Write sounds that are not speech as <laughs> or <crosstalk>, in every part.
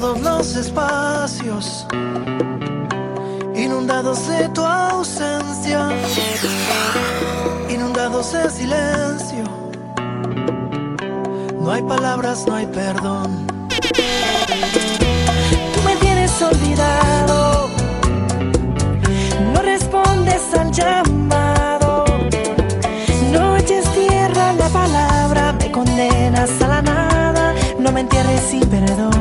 todos los espacios, inundados de tu ausencia, inundados de silencio. No hay palabras, no hay perdón. Tú me tienes olvidado, no respondes al llamado, Noches tierra la palabra, me condenas a la nada, no me entierres sin perdón.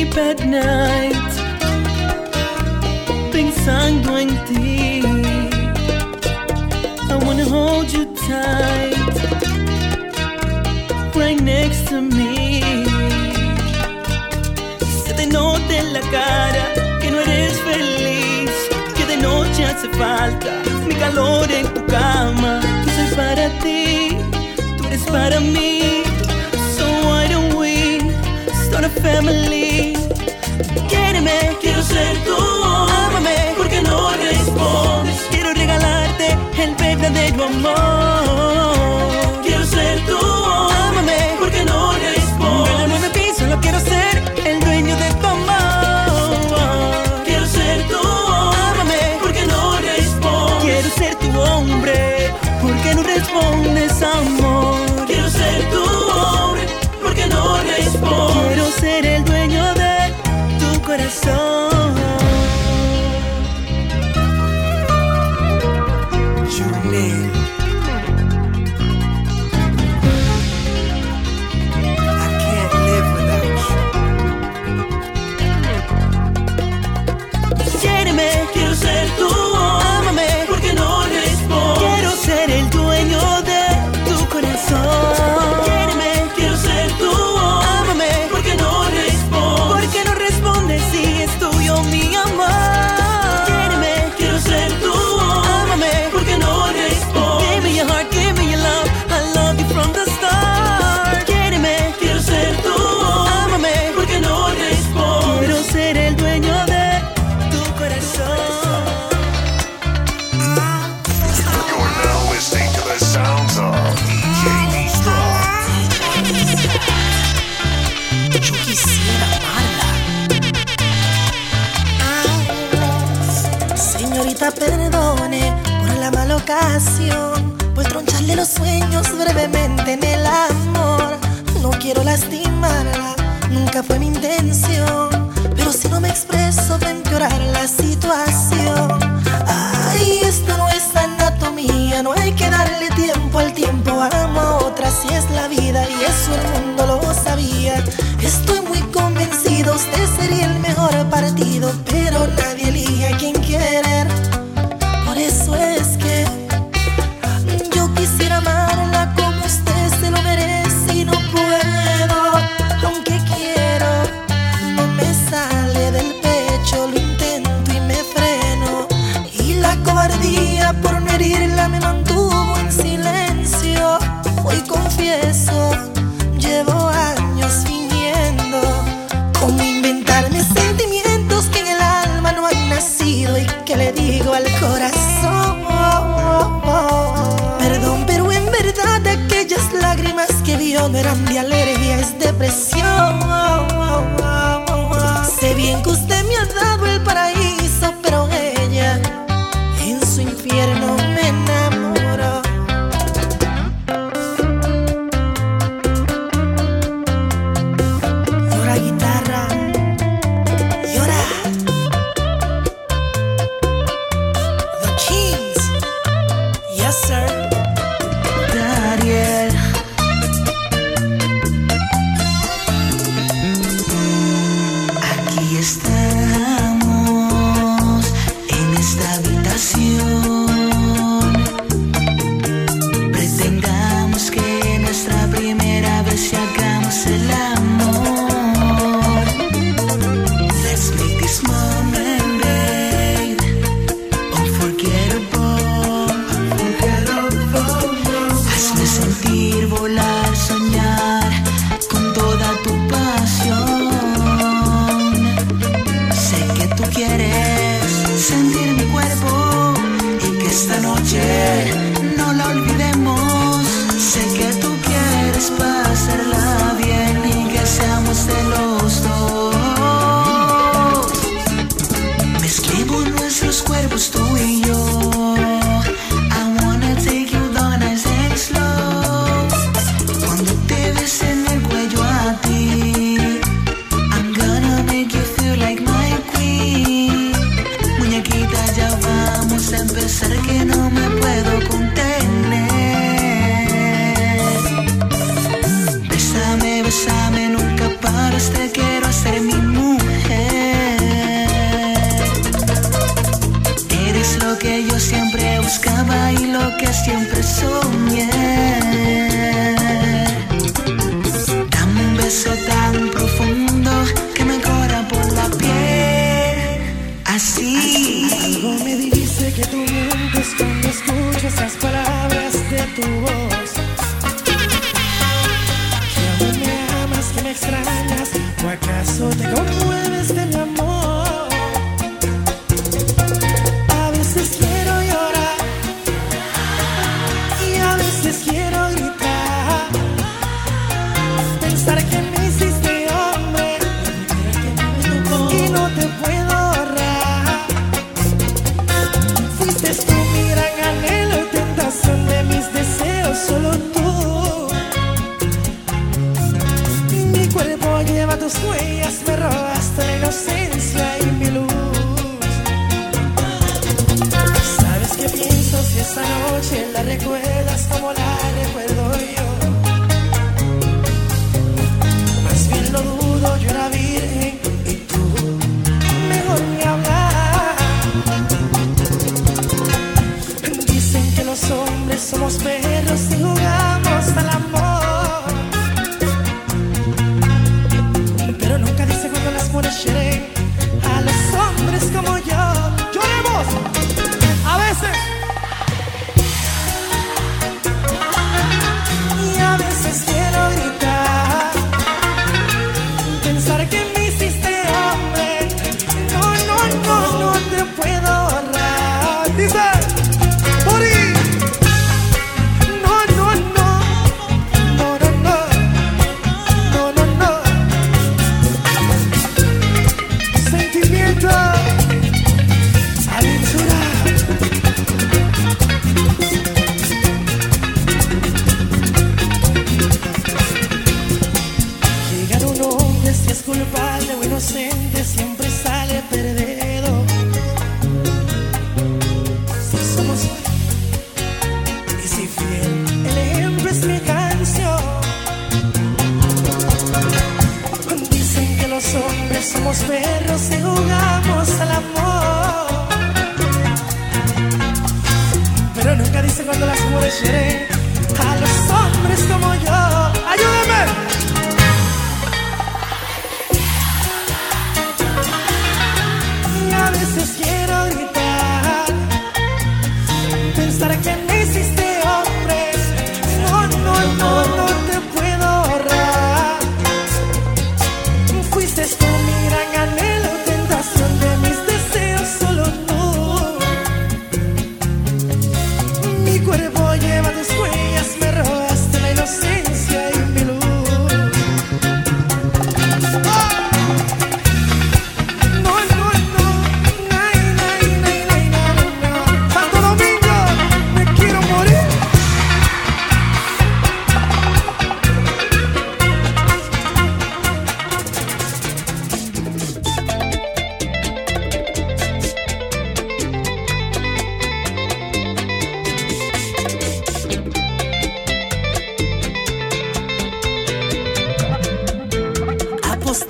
sleep at night pensando en ti. I wanna hold you tight, right next to me. Se te nota en la cara que no eres feliz, que de noche hace falta mi calor en tu cama. Yo soy para ti, tú eres para mí con a family. Quéreme, quiero ser tú. Ámame, porque no respondes. Quiero regalarte el verdadero amor. relación Pues troncharle los sueños brevemente en el amor. No quiero lastimarla, nunca fue mi intención Pero si no me expreso va a empeorar la situación. Ay, esto no es anatomía, no hay que darle tiempo al tiempo Amo a otra, si es la vida y eso el mundo lo sabía. Esto cambia, alergia es depresión.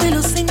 Aposté los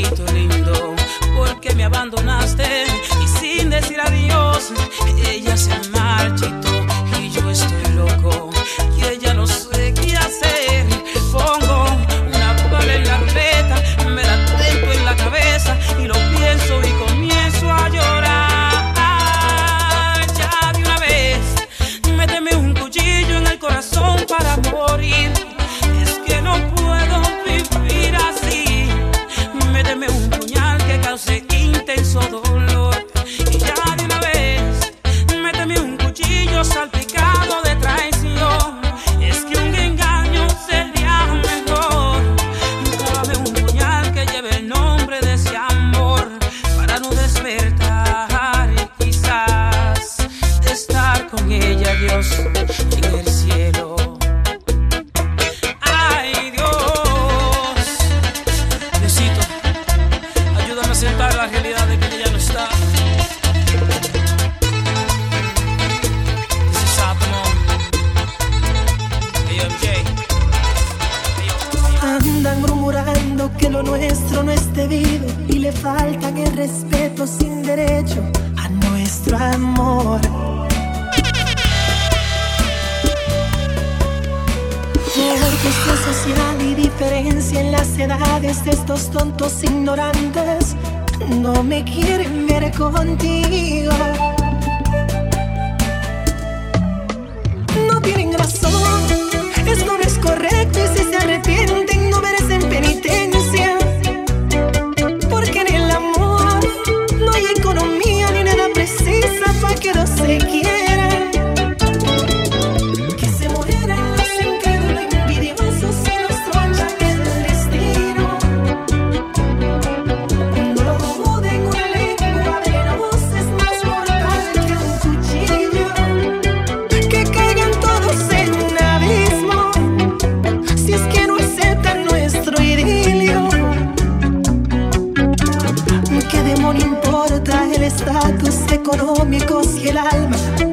lindo, porque me abandonaste y sin decir adiós, ella se. Nuestra sociedad y diferencia en las edades de estos tontos ignorantes no me quieren ver contigo. No tienen razón, esto no es correcto y si se arrepienten no merecen penitencia. Porque en el amor no hay economía ni nada precisa para que no se quiera. económicos y el alma.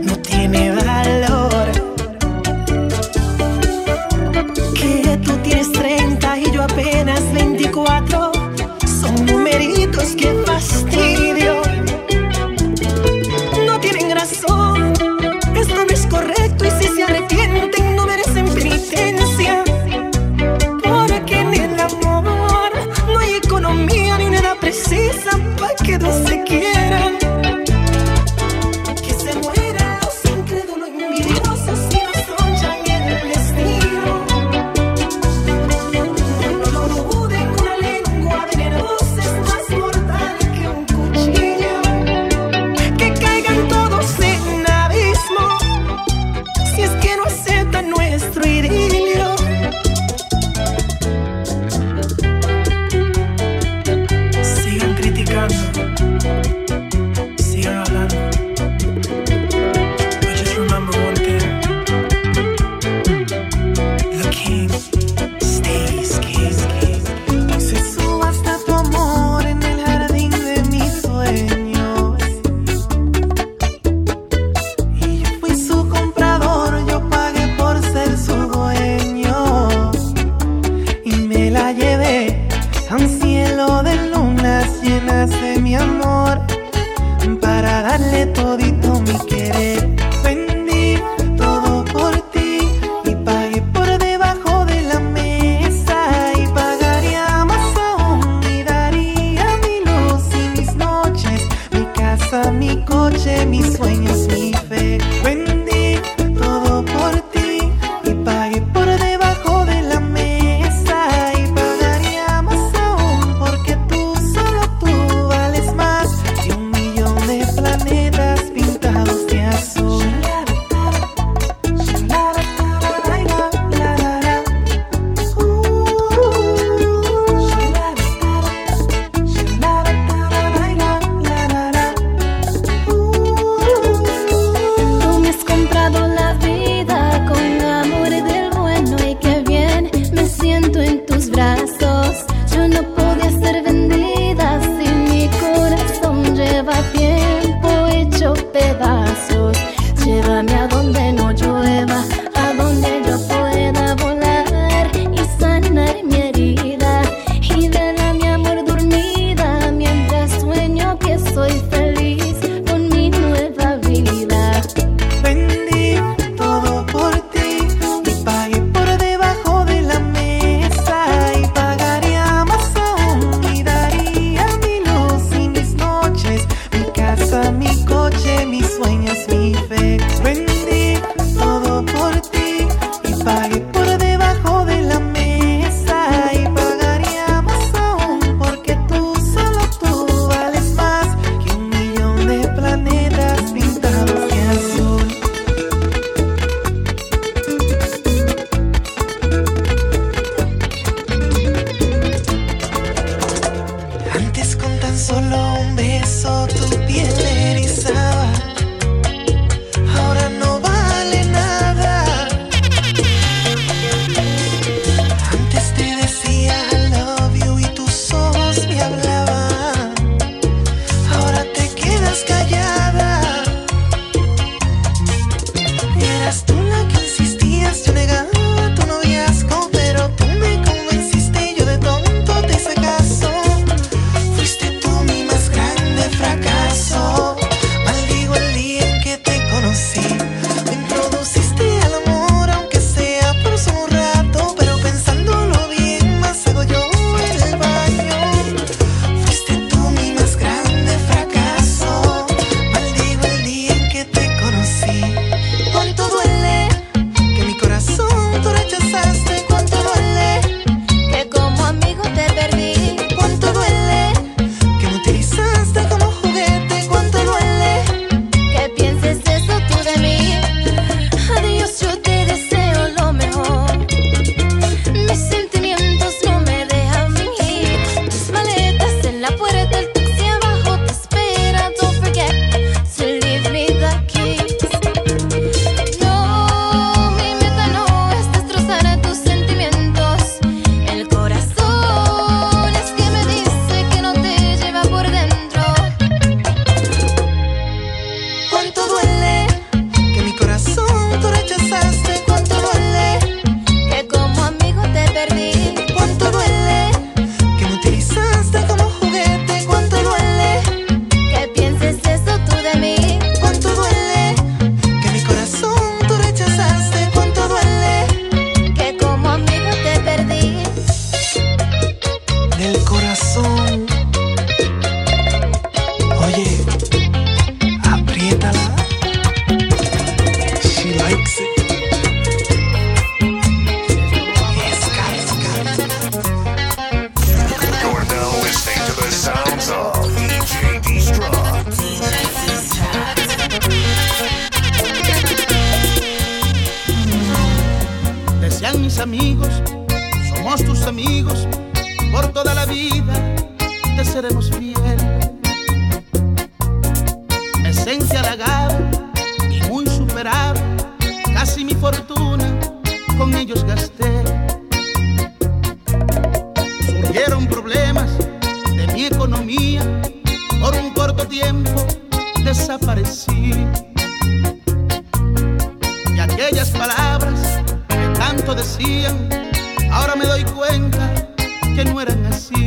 Que no eran así.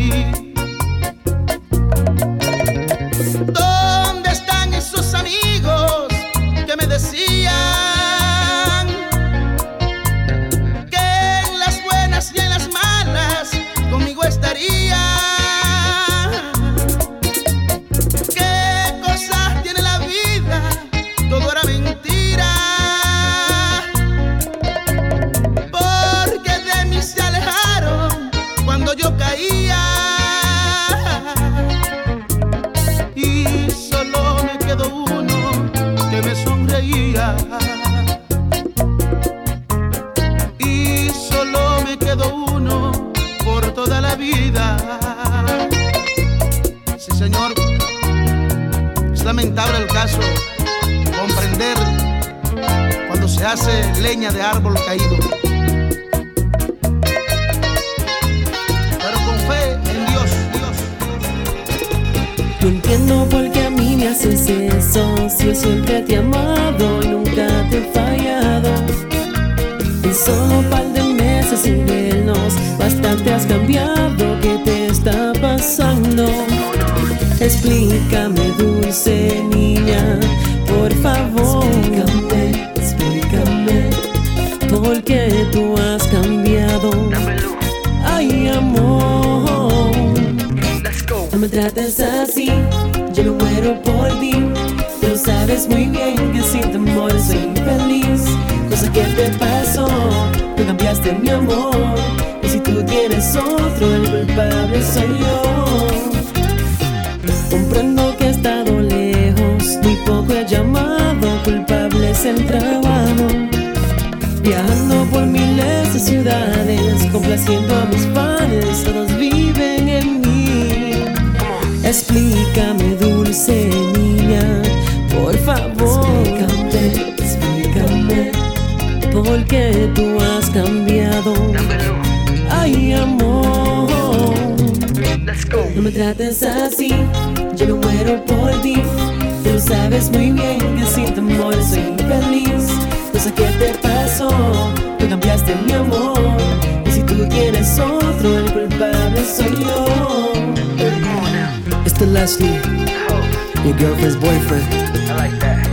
complaciendo a mis fans, todos viven en mí. Explícame, dulce niña, por favor. Explícame, explícame, por qué tú has cambiado. Ay, amor, no me trates así, yo no muero por ti. Tú sabes muy bien que sin tu amor soy infeliz. No sé qué te pasó, tú cambiaste mi amor. tú tienes otro, el culpable soy yo. It's the Leslie, your girlfriend's boyfriend. I like that.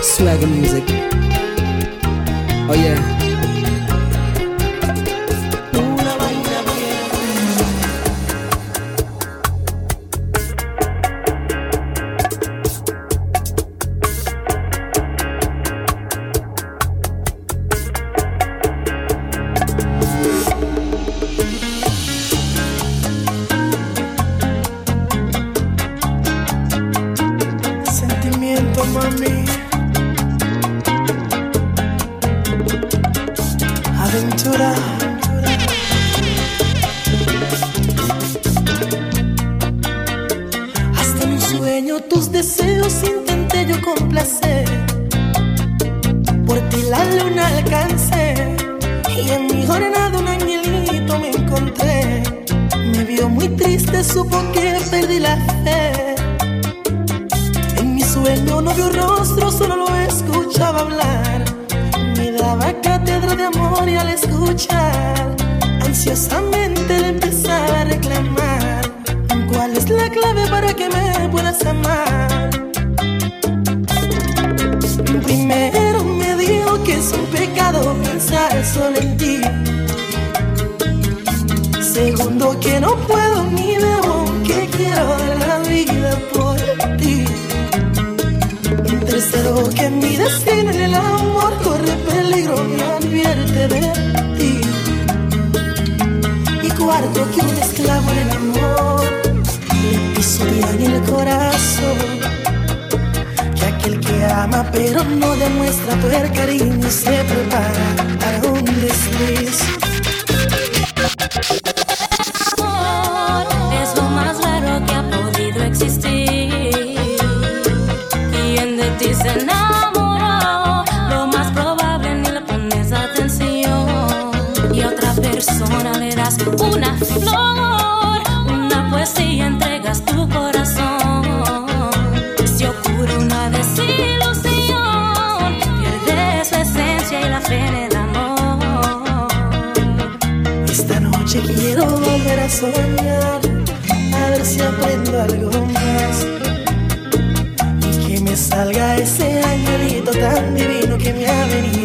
<laughs> Swagger music. Oh yeah. pero no demuestra poder cariño y se prepara para un desliz. soñar, a ver si aprendo algo más. Y que me salga ese angelito tan divino que me ha venido.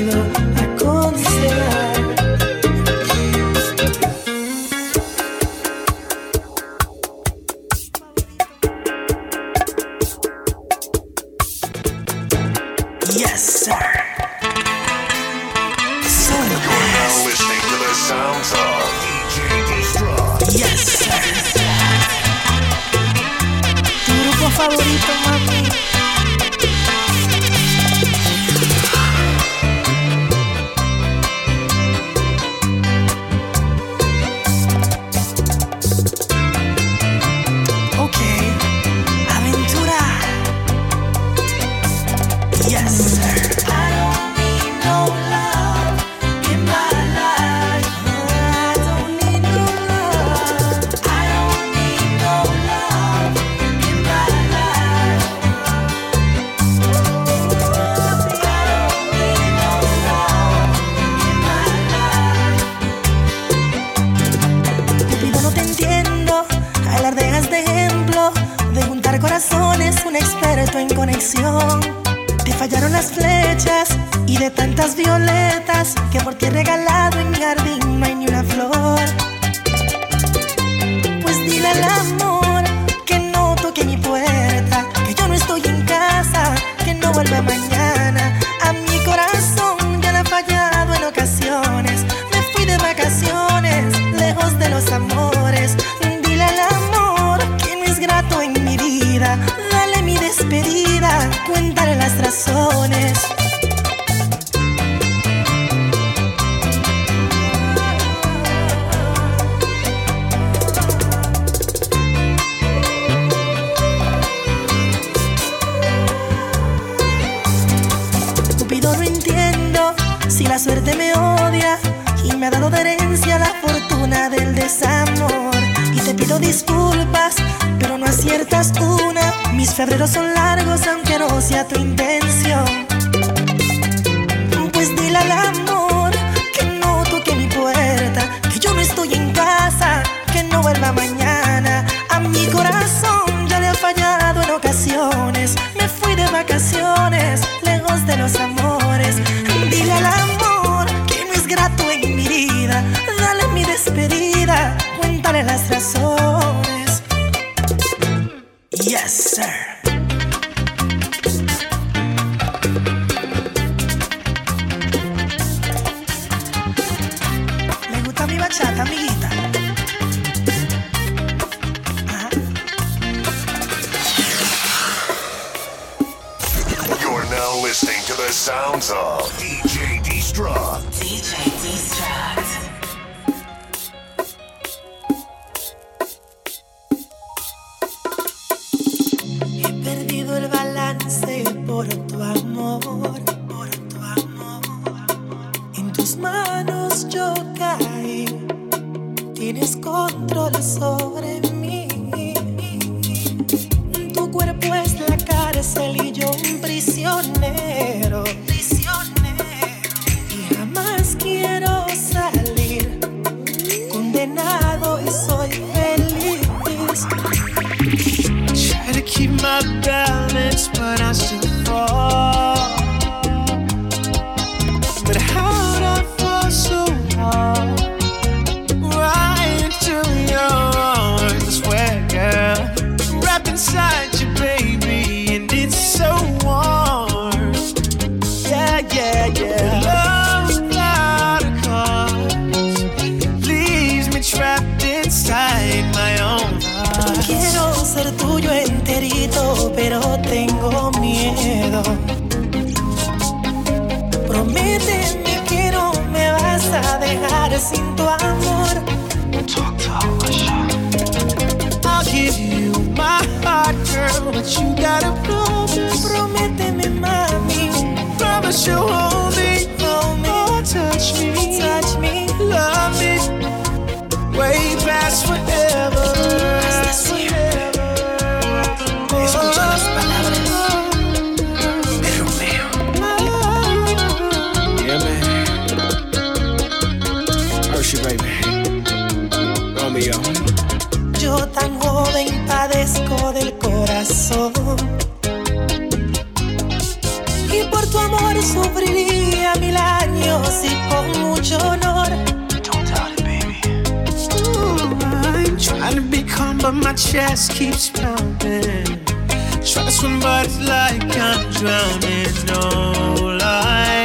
pido disculpas, pero no aciertas una. Mis febreros son largos, aunque no sea tu intención. Pues dile al amor que no toque mi puerta, que yo no estoy en casa, que no vuelva mañana a mi corazón. your Lord. Don't doubt it, baby. Ooh, I'm trying to be calm, but my chest keeps pounding. Try to swim, but it's like I'm drowning. No lie.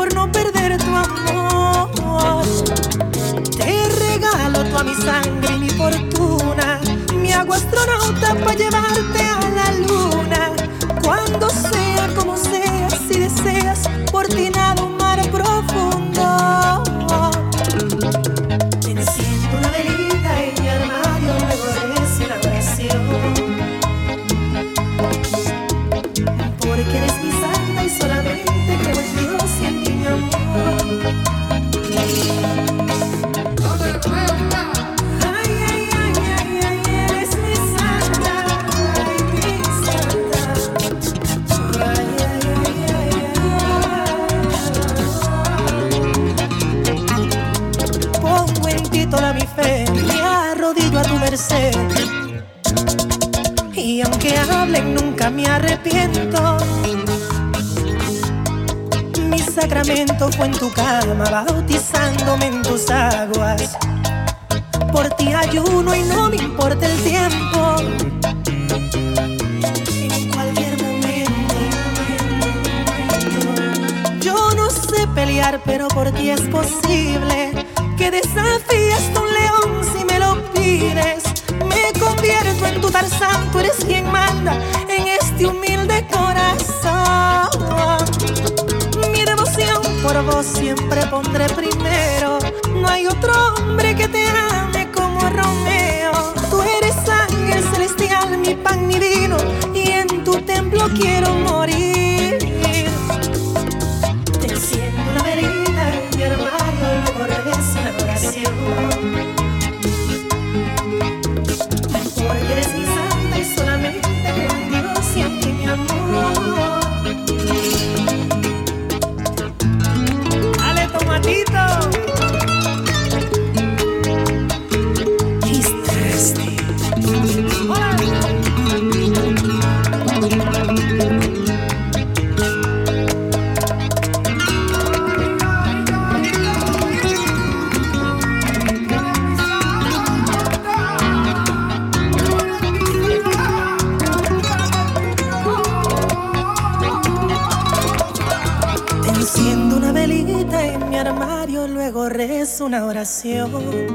por no perder tu amor. Te regalo toda mi sangre y mi fortuna, mi agua astronauta para llevarte tocó en tu cama, bautizándome en tus aguas. Por ti ayuno y no me importa el tiempo. En cualquier momento, yo no sé pelear, pero por ti es posible que desafíes a un león si me lo pides. Me convierto en tu Tarzán, tú eres quien manda. siempre pondré primero. No hay otro hombre que te ame. you